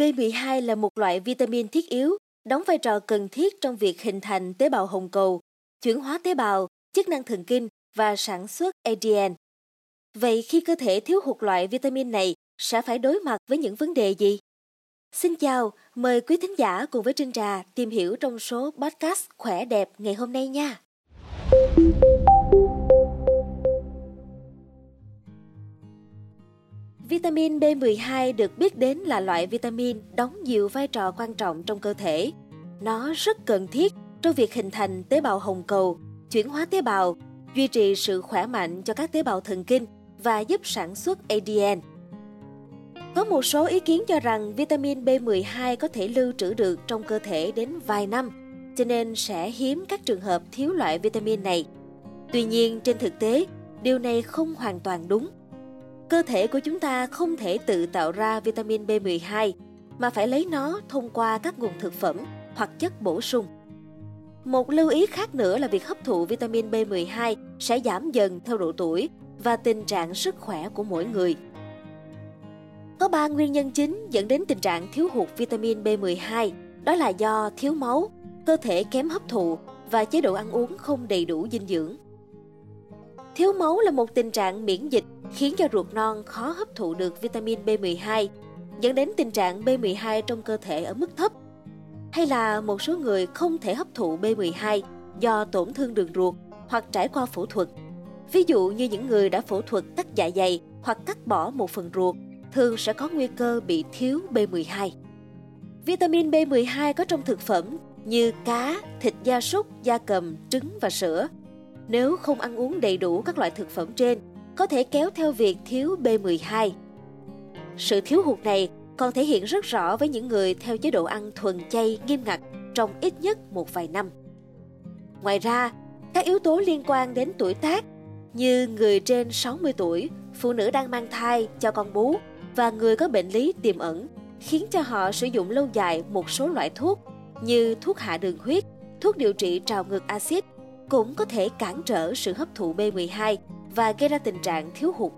B12 là một loại vitamin thiết yếu, đóng vai trò cần thiết trong việc hình thành tế bào hồng cầu, chuyển hóa tế bào, chức năng thần kinh và sản xuất ADN. Vậy khi cơ thể thiếu hụt loại vitamin này sẽ phải đối mặt với những vấn đề gì? Xin chào, mời quý thính giả cùng với Trinh Trà tìm hiểu trong số podcast Khỏe đẹp ngày hôm nay nha. Vitamin B12 được biết đến là loại vitamin đóng nhiều vai trò quan trọng trong cơ thể. Nó rất cần thiết trong việc hình thành tế bào hồng cầu, chuyển hóa tế bào, duy trì sự khỏe mạnh cho các tế bào thần kinh và giúp sản xuất ADN. Có một số ý kiến cho rằng vitamin B12 có thể lưu trữ được trong cơ thể đến vài năm, cho nên sẽ hiếm các trường hợp thiếu loại vitamin này. Tuy nhiên, trên thực tế, điều này không hoàn toàn đúng. Cơ thể của chúng ta không thể tự tạo ra vitamin B12 mà phải lấy nó thông qua các nguồn thực phẩm hoặc chất bổ sung. Một lưu ý khác nữa là việc hấp thụ vitamin B12 sẽ giảm dần theo độ tuổi và tình trạng sức khỏe của mỗi người. Có 3 nguyên nhân chính dẫn đến tình trạng thiếu hụt vitamin B12, đó là do thiếu máu, cơ thể kém hấp thụ và chế độ ăn uống không đầy đủ dinh dưỡng. Thiếu máu là một tình trạng miễn dịch khiến cho ruột non khó hấp thụ được vitamin B12, dẫn đến tình trạng B12 trong cơ thể ở mức thấp. Hay là một số người không thể hấp thụ B12 do tổn thương đường ruột hoặc trải qua phẫu thuật. Ví dụ như những người đã phẫu thuật cắt dạ dày hoặc cắt bỏ một phần ruột thường sẽ có nguy cơ bị thiếu B12. Vitamin B12 có trong thực phẩm như cá, thịt gia súc, gia cầm, trứng và sữa. Nếu không ăn uống đầy đủ các loại thực phẩm trên, có thể kéo theo việc thiếu B12. Sự thiếu hụt này còn thể hiện rất rõ với những người theo chế độ ăn thuần chay nghiêm ngặt trong ít nhất một vài năm. Ngoài ra, các yếu tố liên quan đến tuổi tác như người trên 60 tuổi, phụ nữ đang mang thai, cho con bú và người có bệnh lý tiềm ẩn khiến cho họ sử dụng lâu dài một số loại thuốc như thuốc hạ đường huyết, thuốc điều trị trào ngược axit cũng có thể cản trở sự hấp thụ B12 và gây ra tình trạng thiếu hụt.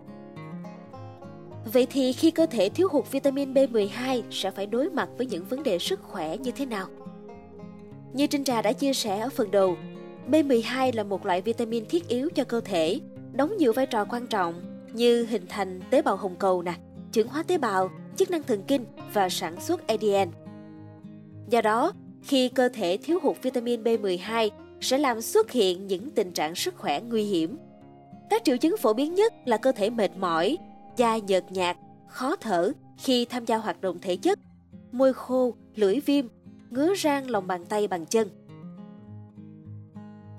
Vậy thì khi cơ thể thiếu hụt vitamin B12 sẽ phải đối mặt với những vấn đề sức khỏe như thế nào? Như Trinh Trà đã chia sẻ ở phần đầu, B12 là một loại vitamin thiết yếu cho cơ thể, đóng nhiều vai trò quan trọng như hình thành tế bào hồng cầu nè, chuyển hóa tế bào, chức năng thần kinh và sản xuất ADN. Do đó, khi cơ thể thiếu hụt vitamin B12 sẽ làm xuất hiện những tình trạng sức khỏe nguy hiểm. Các triệu chứng phổ biến nhất là cơ thể mệt mỏi, da nhợt nhạt, khó thở khi tham gia hoạt động thể chất, môi khô, lưỡi viêm, ngứa rang lòng bàn tay bàn chân.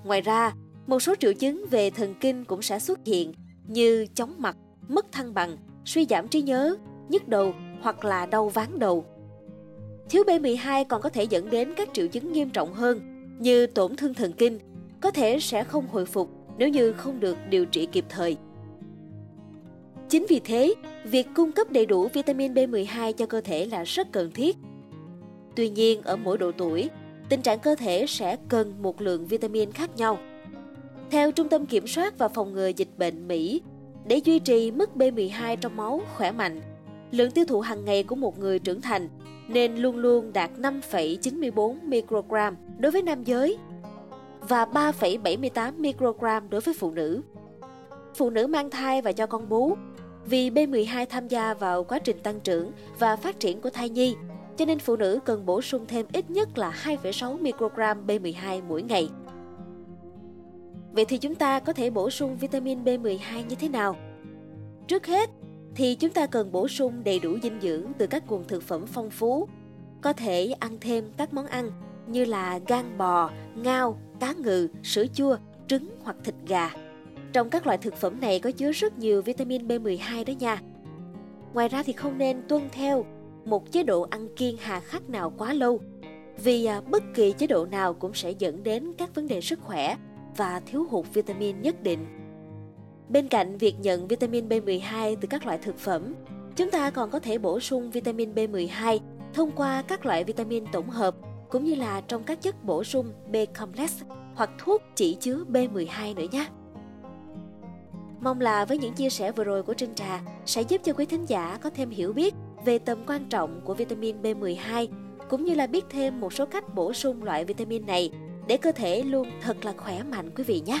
Ngoài ra, một số triệu chứng về thần kinh cũng sẽ xuất hiện như chóng mặt, mất thăng bằng, suy giảm trí nhớ, nhức đầu hoặc là đau ván đầu. Thiếu B12 còn có thể dẫn đến các triệu chứng nghiêm trọng hơn như tổn thương thần kinh, có thể sẽ không hồi phục nếu như không được điều trị kịp thời. Chính vì thế, việc cung cấp đầy đủ vitamin B12 cho cơ thể là rất cần thiết. Tuy nhiên, ở mỗi độ tuổi, tình trạng cơ thể sẽ cần một lượng vitamin khác nhau. Theo Trung tâm Kiểm soát và Phòng ngừa Dịch bệnh Mỹ, để duy trì mức B12 trong máu khỏe mạnh, lượng tiêu thụ hàng ngày của một người trưởng thành nên luôn luôn đạt 5,94 microgram đối với nam giới và 3,78 microgram đối với phụ nữ. Phụ nữ mang thai và cho con bú vì B12 tham gia vào quá trình tăng trưởng và phát triển của thai nhi, cho nên phụ nữ cần bổ sung thêm ít nhất là 2,6 microgram B12 mỗi ngày. Vậy thì chúng ta có thể bổ sung vitamin B12 như thế nào? Trước hết thì chúng ta cần bổ sung đầy đủ dinh dưỡng từ các nguồn thực phẩm phong phú. Có thể ăn thêm các món ăn như là gan bò, ngao, cá ngừ, sữa chua, trứng hoặc thịt gà. Trong các loại thực phẩm này có chứa rất nhiều vitamin B12 đó nha. Ngoài ra thì không nên tuân theo một chế độ ăn kiêng hà khắc nào quá lâu vì à, bất kỳ chế độ nào cũng sẽ dẫn đến các vấn đề sức khỏe và thiếu hụt vitamin nhất định. Bên cạnh việc nhận vitamin B12 từ các loại thực phẩm, chúng ta còn có thể bổ sung vitamin B12 thông qua các loại vitamin tổng hợp cũng như là trong các chất bổ sung B-complex hoặc thuốc chỉ chứa B12 nữa nhé. Mong là với những chia sẻ vừa rồi của Trinh Trà sẽ giúp cho quý thính giả có thêm hiểu biết về tầm quan trọng của vitamin B12 cũng như là biết thêm một số cách bổ sung loại vitamin này để cơ thể luôn thật là khỏe mạnh quý vị nhé.